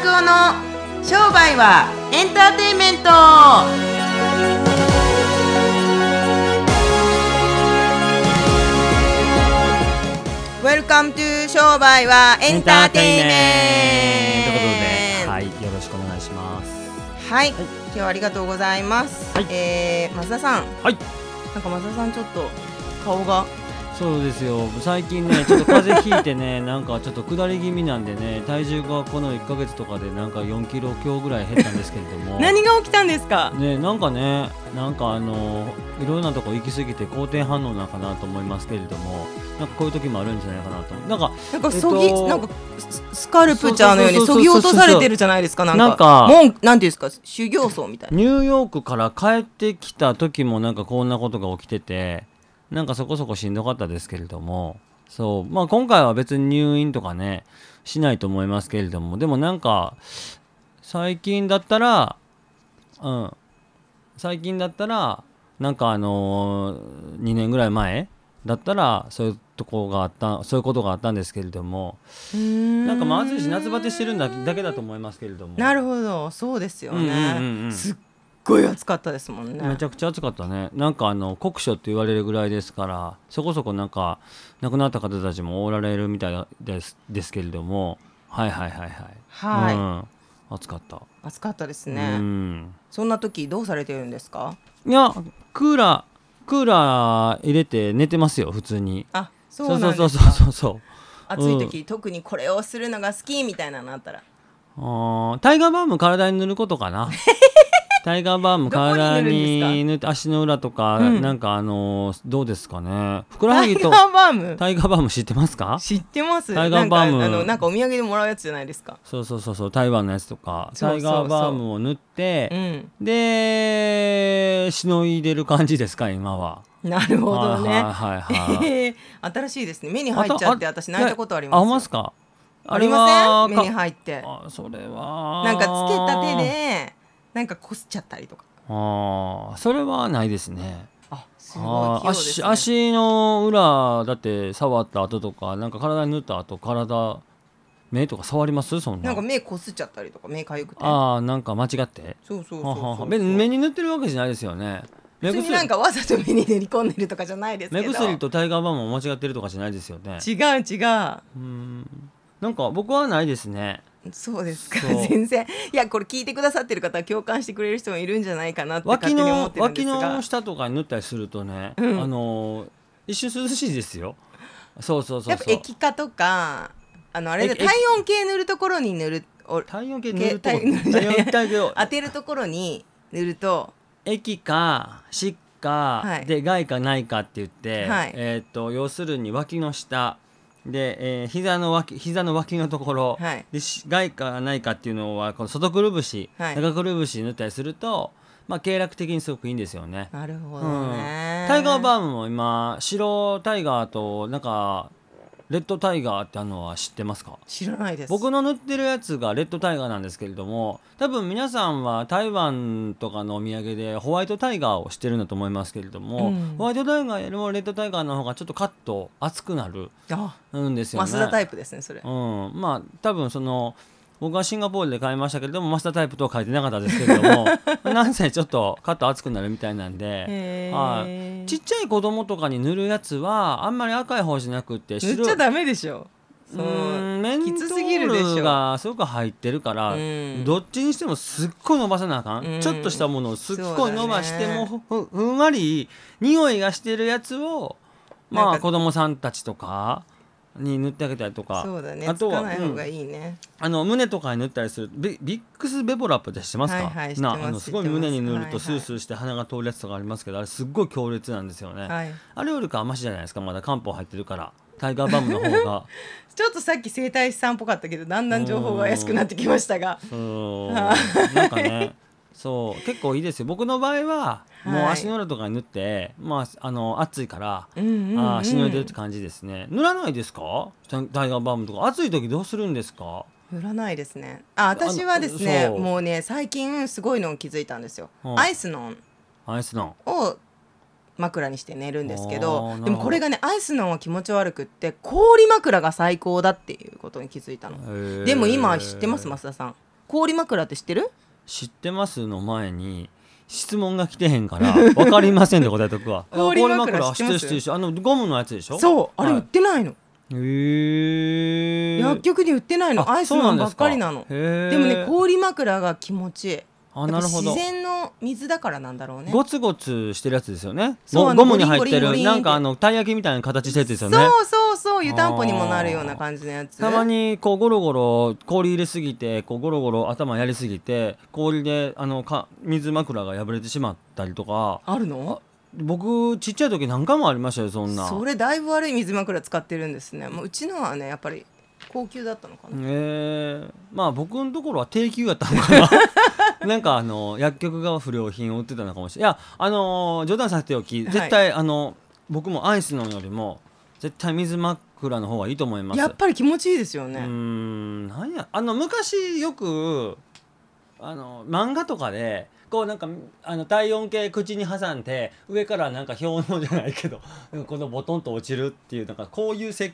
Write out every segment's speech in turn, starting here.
拓夫の商売はエンターテインメント。 Welcome to 商売はエンターテインメント。ということで、はい、よろしくお願いします。はい、今日はありがとうございます。はい。えー、増田さん、はい、なんか増田さんちょっと顔がそうですよ。最近ね、ちょっと風邪ひいてね、なんかちょっと下り気味なんでね、体重がこの1ヶ月とかでなんか4キロ強ぐらい減ったんですけれども。何が起きたんですか？ね、なんかね、なんかあのいろんなとこ行き過ぎて好転反応なのかなと思いますけれども、なんかこういう時もあるんじゃないかなと。なんかなんかえっとそぎ、なんかススカルプチャーのようにそうそうそうそうそぎ落とされてるじゃないですか？なんかなんかもんなんていうんですか？修行僧みたいな。ニューヨークから帰ってきた時もなんかこんなことが起きててなんかそこそこしんどかったですけれども。そう。まあ今回は別に入院とかねしないと思いますけれども。でもなんか最近だったらうん。最近だったらなんかあのー、2年ぐらい前だったらそういうとこがあったそういうことがあったんですけれども。ななんかまあ暑いし夏バテしてるんだだけだと思いますけれども。なるほど、そうですよね。うんうんうんうん。すっごい暑かったですもんね。めちゃくちゃ暑かったね。なんかあの酷暑って言われるぐらいですからそこそこなんか亡くなった方たちもおられるみたいですですけれども。はいはいはいはい。はい。うん、暑かった、暑かったですうね。ん。そんな時どうされてるんですか？いやクーラークーラー入れて寝てますよ普通に。あ、そうなんそうそうですか。そうそう。暑い時、特にこれをするのが好きみたいなのあったら。あータイガーバーム体に塗ることかな タイガーバーム体に塗って足の裏とか、うんなんかあのーどうですかね？ふくらタイガはぎとーバーム？タイガーバーム知ってますか？知ってます。タイガーバームなんかあのなんかお土産でもらうやつじゃないですか？そうそうそうそう台湾のやつとかそうそうそうタイガーバームを塗ってうん。でしのいでる感じですか今は。なるほどね。はいはいはいはい。えー新しいですね。目に入っちゃってあと私泣いたことあります。ありますか？ありません？目にか入って。あそれはなんかつけた手でなんかこすっちゃったりとか。ああそれはないですね。あ、すごいあー器用ですね。足足の裏だって触った後とかなんか体に塗った後体目とか触ります？そんな。なんか目こすっちゃったりとか目かゆくて。ああなんか間違って。そうそうそう目目に塗ってるわけじゃないですよね。目普通になんかわざと目に練り込んでるとかじゃないですけ目ど。薬とタイガーバームを間違ってるとかじゃないですよね。違う違う。うんなんか僕はないですね。そうですか。全然。いやこれ聞いてくださってる方は共感してくれる人もいるんじゃないかなって勝手脇に思ってるんの脇ですが。の下とかに塗ったりするとね、うん。あの一瞬涼しいですよ。そうそうそうやっぱ。液化とかあのあれでえ体温計塗るところに塗るお体温計塗ると体体温計を当てるところに塗ると。液か湿か、はい。で害かないかって言って、はい。えーっと要するに脇の下で、えー膝の脇膝の脇のところ、はい。でし害かないかっていうのはこの外くるぶし、はい。中くるぶし塗ったりすると、まあ経絡的にすごくいいんですよね。なるほどうん。ね、タイガーバームも今白タイガーとなんかレッドタイガーってあるのは知ってますか？知らないです。僕の塗ってるやつがレッドタイガーなんですけれども多分皆さんは台湾とかのお土産でホワイトタイガーをしてるんだと思いますけれども、うん。ホワイトタイガーよりもレッドタイガーの方がちょっとカッと熱くなるあんですよね。増田タイプですねそれ。うん、まあ多分その僕はシンガポールで買いましたけれどもマスタータイプとは書いてなかったですけれども なんせちょっとカッと熱くなるみたいなんではい、ちっちゃい子供とかに塗るやつはあんまり赤い方じゃなくて塗っちゃダメでしょ。うメントきつすぎるでしょールがすごく入ってるから、うん。どっちにしてもすっごい伸ばさなあかん、うん。ちょっとしたものをすっごい伸ばしてもふふんわり匂いがしてるやつをまあ子供さんたちとかに塗ってあげたりとか。そうだね。つあとはかない方がうんいいね、あの胸とかに塗ったりするビビックスベボラップって知ってますか、はいはいすなあのす。ごい胸に塗るはいはい。とスースーして鼻が通るやつとかありますけどあれすっごい強烈なんですよね、はい。あれよりかはマシじゃないですかまだ漢方入ってるから。タイガーバームの方が。ちょっとさっき整体師さんっぽかったけどだんだん情報が怪しくなってきましたが。そう。はなんかねそう結構いいですよ。僕の場合はもうはい足の裏とかに塗って、まああの暑いから、うんうん、うん、あーしのいでるって感じですね。塗らないですか？タタイガーバームとか。暑い時どうするんですか？塗らないですね。あ私はですねそう。もうね最近すごいのを気づいたんですよ、うん。アイスノンアイスノンを枕にして寝るんですけあーどなるほど。でもこれがねアイスノンは気持ち悪くって氷枕が最高だっていうことに気づいたの。でも今知ってます増田さん。氷枕って知ってる？知ってますの前に質問が来てへんから分かりませんで答えとくわ。氷枕あ知ってます？知ってる知ってるあのゴムのやつでしょ？そうあれ売はい。ってないの、へえ薬局に売ってないの。あアイスマンばっかりなの。でもね氷枕が気持ちいい。あなるほど。自然の水だからなんだろうね。ゴツゴツしてるやつですよね。ゴゴムに入ってるなんかあのたい焼きみたいな形したやつですよね。そうそう湯たんぽにもなるような感じのやつ。たまにこうゴロゴロ氷入れすぎてこうゴロゴロ頭やりすぎて氷であのか水枕が破れてしまったりとか。あるの？僕ちっちゃい時何回もありましたよそんな。それだいぶ悪い水枕使ってるんですね。もううちのはねやっぱり高級だったのかな、えー、まあ僕のところは低級やったのかな。なんかあの薬局が不良品を売ってたのかもしれない。いやあのー冗談させておき。はい。絶対、あの僕もアイスのよりも絶対水枕の方がいいと思います。やっぱり気持ちいいですよね、うーんなんや。あの昔よくあの漫画とかでこうなんかあの体温計口に挟んで上からなんか氷のじゃないけどこのボトンと落ちるっていうなんかこういうせ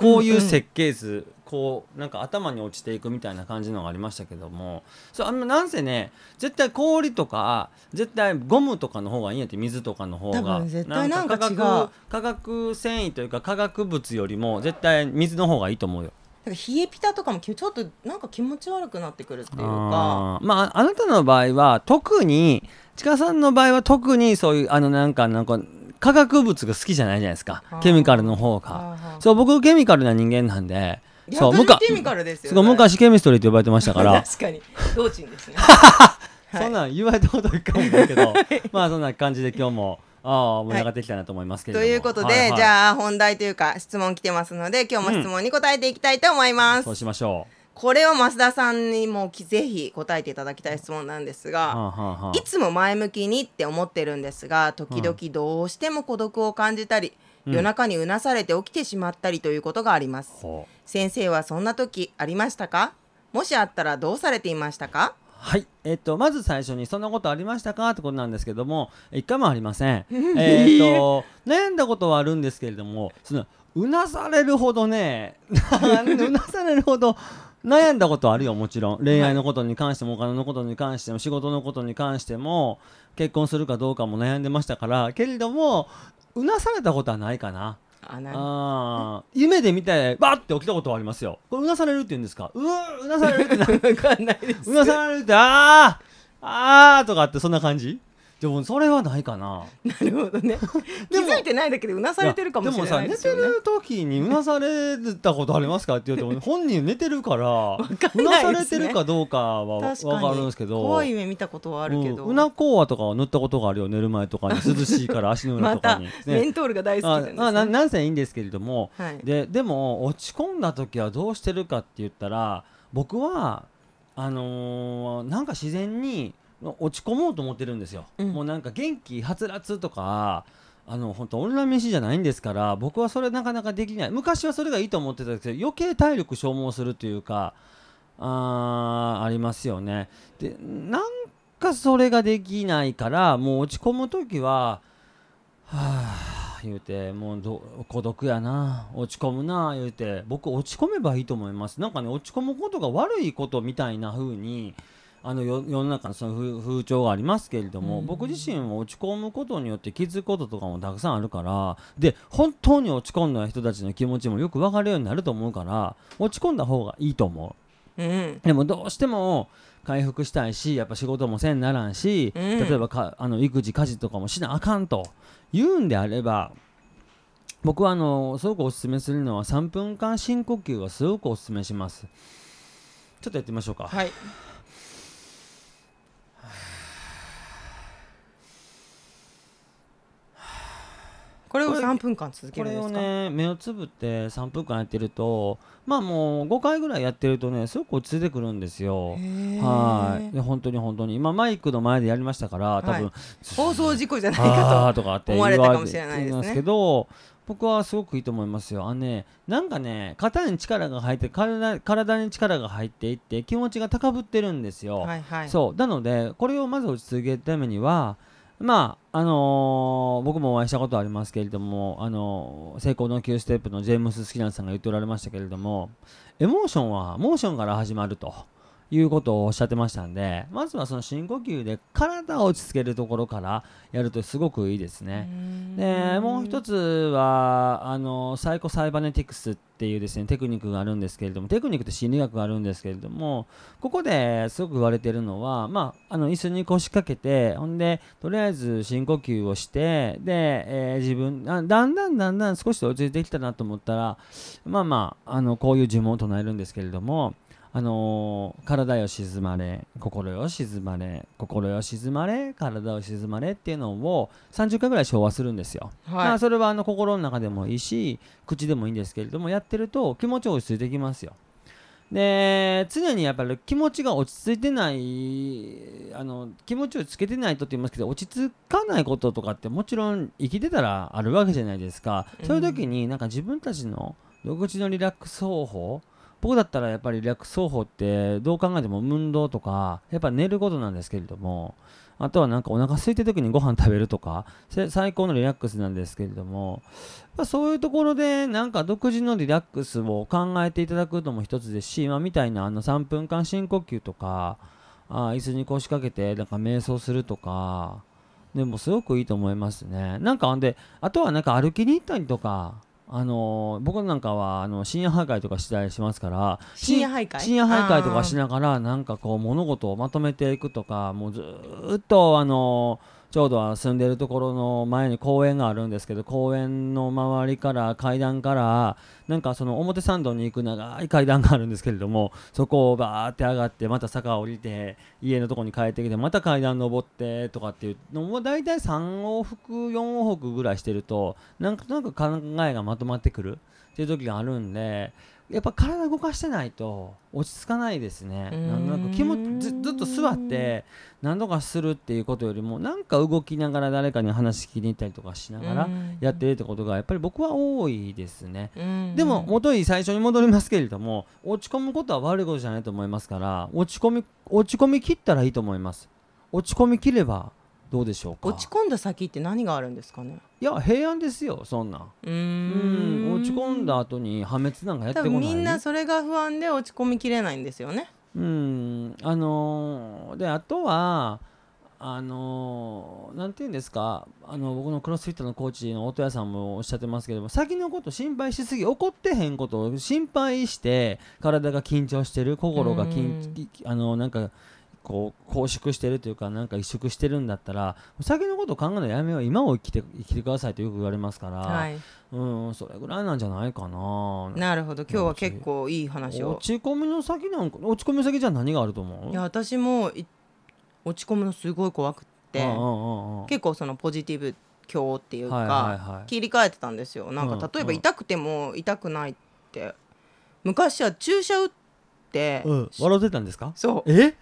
こういう設計図、こうなんか頭に落ちていくみたいな感じのがありましたけどもそうあのなんせね絶対氷とか絶対ゴムとかの方がいいんやって水とかの方多が分絶対なんか違う。化学繊維というか化学物よりも絶対水の方がいいと思うよ。だから冷えピタとかもきちょっとなんか気持ち悪くなってくるっていうか。まああなたの場合は特にちかさんの場合は特にそういうあのなんかなんか化学物が好きじゃないじゃないですか。ケミカルの方が。そう僕ケミカルな人間なんでそう私ケミカルですよすごい昔ケミストリーって呼ばれてましたから。確かに。道珍ですね。はい。そんなん言われたこと一回もないけど。まあそんな感じで今日もああ盛り上がってきたなと思いますけれども、ということで、はいはい。じゃあ本題というか質問来てますので今日も質問に答えていきたいと思います、そうしましょこれを増田さんにもきぜひ答えていただきたい質問なんですう、が、はあはあはあ。いつも前向きにって思ってるんですが時々どうしても孤独を感じたり、うん。夜中にうなされて起きてしまったりということがあります。ほう。先生はそんな時ありましたか？もしあったらどうされていましたか？はい、えっと、まず最初にそんなことありましたかってことなんですけども一回もありません。えっと悩んだことはあるんですけれどもそのうなされるほどね うなされるほど悩んだことはあるよもちろん。恋愛のことに関してもお金のことに関しても仕事のことに関しても結婚するかどうかも悩んでましたからけれどもうなされたことはないかな。あなあー夢で見てバッて起きたことはありますよ。これうなされるって言うんですか？うーうなされるってな わかんないです。うなされるってあーあーとかってそんな感じ？でもそれはないかな。なるほどね。気づいてないだけでうなされてるかもしれないですよね。でもさ寝てる時にうなされたことありますかって言うと 本人寝てるからかうんなされてるかどうかはわ確かかるんでにすけど怖い夢見たことはあるけど、うんうなこうわとかは塗ったことがあるよ。寝る前とかに 涼しいから足の裏とかに、メントールが大好きなんです、ね、ああななんせいいんですけれども、はい。ででも落ち込んだ時はどうしてるかって言ったら僕はあのーなんか自然に落ち込もうと思ってるんですよ、うん。もうなんか元気はつらつとかあの本当女飯じゃないんですから僕はそれなかなかできない。昔はそれがいいと思ってたんですけど余計体力消耗するというかあーありますよね。でなんかそれができないからもう落ち込む時ははあ言うてもうど孤独やな落ち込むな言うて僕落ち込めばいいと思います。なんかね落ち込むことが悪いことみたいな風にあの世世の中のその風風潮がありますけれども、うん。僕自身は落ち込むことによって気づくこととかもたくさんあるからで本当に落ち込んだ人たちの気持ちもよく分かるようになると思うから落ち込んだ方がいいと思う。うん。でもどうしても回復したいしやっぱ仕事もせんならんし、うん。例えばかあの育児家事とかもしなあかんと。言うんであれば僕はあのすごくおすすめするのは3分間深呼吸はすごくおすすめします。ちょっとやってみましょうか、はいこれをこれ3分間続けこれをるんですか？ね目をつぶって3分間やってるとまあもう5回ぐらいやってるとねすごく落ち着いてくるんですよ。はい。で本当に本当に。今マイクの前でやりましたから多分、はい放送事故じゃないあかーとかって思われたかもしれないですけど僕はすごくいいと思いますよ。あのねなんかね肩に力が入って体体に力が入っていって気持ちが高ぶってるんですよ、とはいはい。そう。なのでこれをまず落ち着けるためにはまああのー僕もお会いしたことありますけれども、あのー成功の9ステップのジェームス・スキナンさんが言っておられましたけれどもエモーションはモーションから始まると。いうことをおっしゃってましたんでまずはその深呼吸で体を落ち着けるところからやるとすごくいいですね。でもう一つはあのサイコサイバネティクスっていうですねテクニックがあるんですけれどもテクニックって心理学があるんですけれどもここですごく言われているのは、まあ、あの椅子に腰掛けてほんでとりあえず深呼吸をしてで、えー自分あだんだんだんだん少し落ち着いてきたなと思ったらまあまああのこういう呪文を唱えるんですけれどもあのー体よ静まれ心よ静まれ心よ静まれ体よ静まれっていうのを30回ぐらい昭和するんですよ。まあはいそれはあの心の中でもいいし口でもいいんですけれどもやってると気持ち落ち着いてきますよ。で常にやっぱり気持ちが落ち着いてないあの気持ちをつけてないとって言いますけど落ち着かないこととかってもちろん生きてたらあるわけじゃないですか、そういう時になんか自分たちの独自のリラックス方法僕だったらやっぱりリラックス方法ってどう考えても運動とかやっぱ寝ることなんですけれどもあとはなんかお腹空いてる時にご飯食べるとか最高のリラックスなんですけれどもまあそういうところでなんか独自のリラックスを考えていただくのも一つですし今みたいなあの3分間深呼吸とかあ椅子に腰掛けてなんか瞑想するとかでもすごくいいと思いますね。なんかほんであとはなんか歩きに行ったりとかあのー僕なんかはあの深夜徘徊とかしたりしますから深夜徘徊？深夜徘徊とかしながらなんかこう物事をまとめていくとかもうずーっとあのちょうど住んでるところの前に公園があるんですけど公園の周りから階段からなんかその表参道に行く長い階段があるんですけれどもそこをバーって上がってまた坂を降りて家のとこに帰ってきてまた階段登ってとかっていうのも大体3往復4往復ぐらいしてるとなんとなく考えがまとまってくるっていう時があるんでやっぱ体動かしてないと落ち着かないですね。なんか気持ちずずっと座って何とかするっていうことよりもなんか動きながら誰かに話聞きに行ったりとかしながらやってるってことがやっぱり僕は多いですね。でも元に最初に戻りますけれども落ち込むことは悪いことじゃないと思いますから落ち込み落ち込み切ったらいいと思います。落ち込み切ればどうでしょうか？落ち込んだ先って何があるんですかね？いや平安ですよそんなん。ううん落ち込んだ後に破滅なんかやって多こない。分みんなそれが不安で落ち込みきれないんですよね。うんあのーであとはあのーなんていうんですか？あの僕のクロスフィットのコーチの音屋さんもおっしゃってますけども先のこと心配しすぎ怒ってへんことを心配して体が緊張してる心が緊あのなんかこう拘縮してるというかなんか萎縮してるんだったら先のことを考えるのやめよう。今を生きて生きてくださいとよく言われますから、はい。うんそれぐらいなんじゃないかな。なるほど。今日は結構いい話を。落ち込みの先なんか落ち込みの先じゃ何があると思う？いや私もい落ち込むのすごい怖くって結構そのポジティブ教っていうかはい切り替えてたんですよ。なんか例えば痛くても痛くないって。昔は注射打ってうん、笑ってたんですか？そう。え？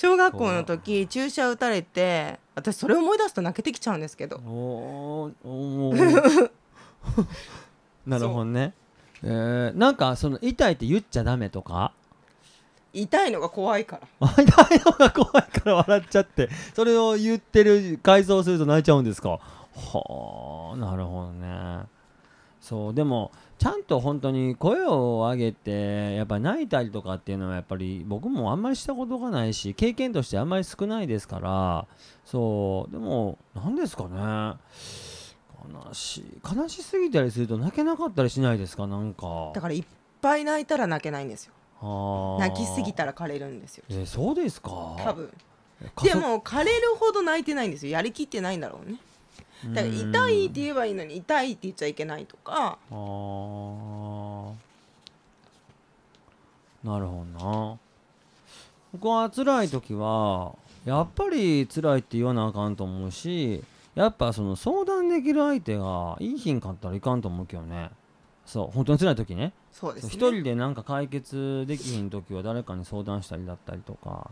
小学校の時注射打たれて私それ思い出すと泣けてきちゃうんですけど。おーおー なるほどね。えー、なんかその痛いって言っちゃダメとか？痛いのが怖いから。痛いのが怖いから笑っちゃって。それを言ってる改造すると泣いちゃうんですか？はあなるほどね。そうでもちゃんと本当に声を上げてやっぱり泣いたりとかっていうのはやっぱり僕もあんまりしたことがないし経験としてあんまり少ないですからそうでも何ですかね。悲しい悲しすぎたりすると泣けなかったりしないですかなんか。だからいっぱい泣いたら泣けないんですよ。はあ泣きすぎたら枯れるんですよ。えそうですか。多分。でも枯れるほど泣いてないんですよ。やりきってないんだろうねだから痛いって言えばいいのに痛いって言っちゃいけないとか。あー。なるほどな。僕は辛い時はやっぱり辛いって言わなあかんと思うしやっぱその相談できる相手がいいひんかったらいかんと思うけどね。そう本当に辛い時ね。そうですね。一人でなんか解決できひん時は誰かに相談したりだったりとか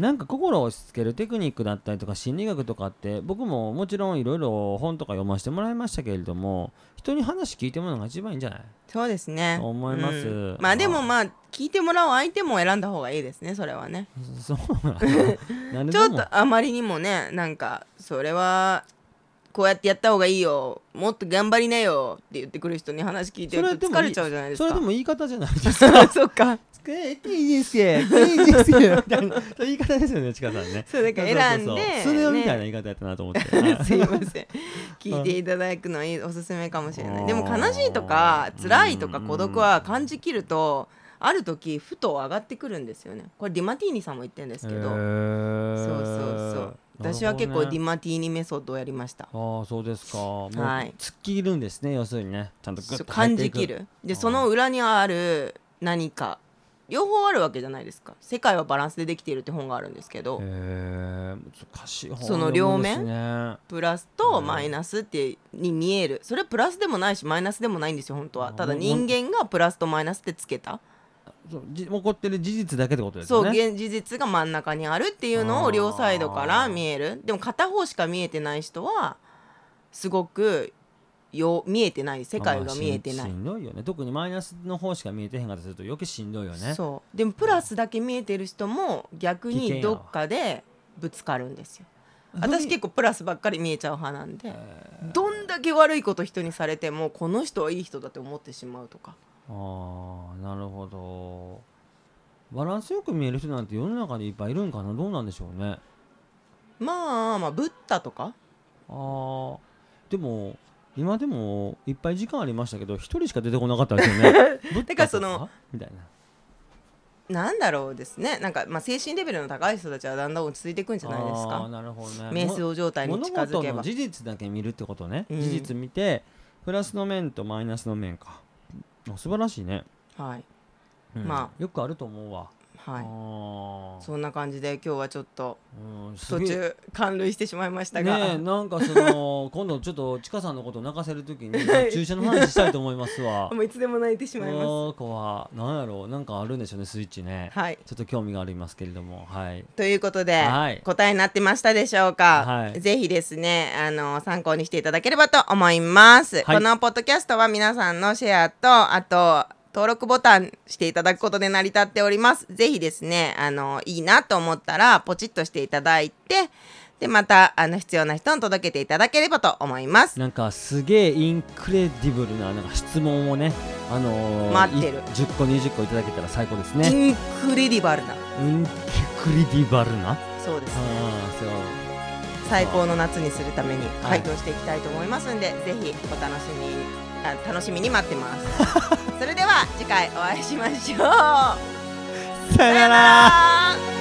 なんか心を落ち着けるテクニックだったりとか心理学とかって僕ももちろんいろいろ本とか読ませてもらいましたけれども人に話聞いてもらうのが一番いいんじゃない？そうですね。思います。うん。まあでもまあ聞いてもらう相手も選んだ方がいいですねそれはね。そうなん でちょっとあまりにもねなんかそれはこうやってやった方がいいよもっと頑張りなよって言ってくる人に話聞いてると疲れちゃうじゃないですか。それでも言い方じゃないですか。そっかくえいいですけいいですけみたいな。そういう言い方ですよねちかさんね。そうだから選んでそれをみたいな言い方やったなと思って、はいすいません。聞いていただくのいいおすすめかもしれない。でも悲しいとか辛いとか孤独は感じきるとある時ふと上がってくるんですよね。これディマティーニさんも言ってるんですけど、そうそうそう。私は結構ディマティーニメソッドをやりました。ああそうですか。もうはい。突っ切るんですね要するにね。ちゃんとグッと感じきる。でその裏にある何か両方あるわけじゃないですか「世界はバランスでできている」って本があるんですけど。その両面？プラスとマイナスってに見える。それはプラスでもないしマイナスでもないんですよ本当は。ただ人間がプラスとマイナスってつけた。そうじ起こってる事実だけってことですそう事実が真ん中にあるっていうのを両サイドから見える。でも片方しか見えてない人はすごくよ見えてない世界が見えてない。まあしんどいよね。特にマイナスの方しか見えてへんかったりすると余計しんどいよね。そう。でもプラスだけ見えてる人も逆にどっかでぶつかるんですよ。私結構プラスばっかり見えちゃう派なんでどんだけ悪いこと人にされてもこの人はいい人だって思ってしまうとか。ああなるほど。バランスよく見える人なんて世の中にいっぱいいるんかな？どうなんでしょうね。まあまあブッダとか。あーでも今でもいっぱい時間ありましたけど一人しか出てこなかったですよね。ぶっだか？らそのみたいな。なんだろうですね。なんかまあ精神レベルの高い人たちはだんだん落ち着いていくんじゃないですか？なるほどね。瞑想状態に物近づけば。事実だけ見るってことね、うん。事実見てプラスの面とマイナスの面か。あ素晴らしいね、はい。うん。まよくあると思うわ、はい。そんな感じで今日はちょっと途中感涙してしまいましたが、ねえなんかその 今度ちょっとちかさんのこと泣かせるときに 注射の話したいと思いますわ。もういつでも泣いてしまいまこの子はなんやろう。なんかあるんでしょうねスイッチね。すはい。ちょっと興味がありますけれども。はい。ということで、はい。答えになってましたでしょうか、はい。ぜひですねあの参考にしていただければと思います、はい。このポッドキャストは皆さんのシェアとあと登録ボタンしていただくことで成り立っております。ぜひですねあのいいなと思ったらポチッとしていただいてでまたあの必要な人に届けていただければと思います。なんかすげえ incredible ななんか質問をねあのー、待ってる。い10個20個いただけたら最高ですね。 incredible な。 incredible な？あそうですあそう。最高の夏にするためにはい。回答していきたいと思いますんで、ぜひお楽しみに。あ楽しみに待ってます。それでは次回お会いしましょう。さよなら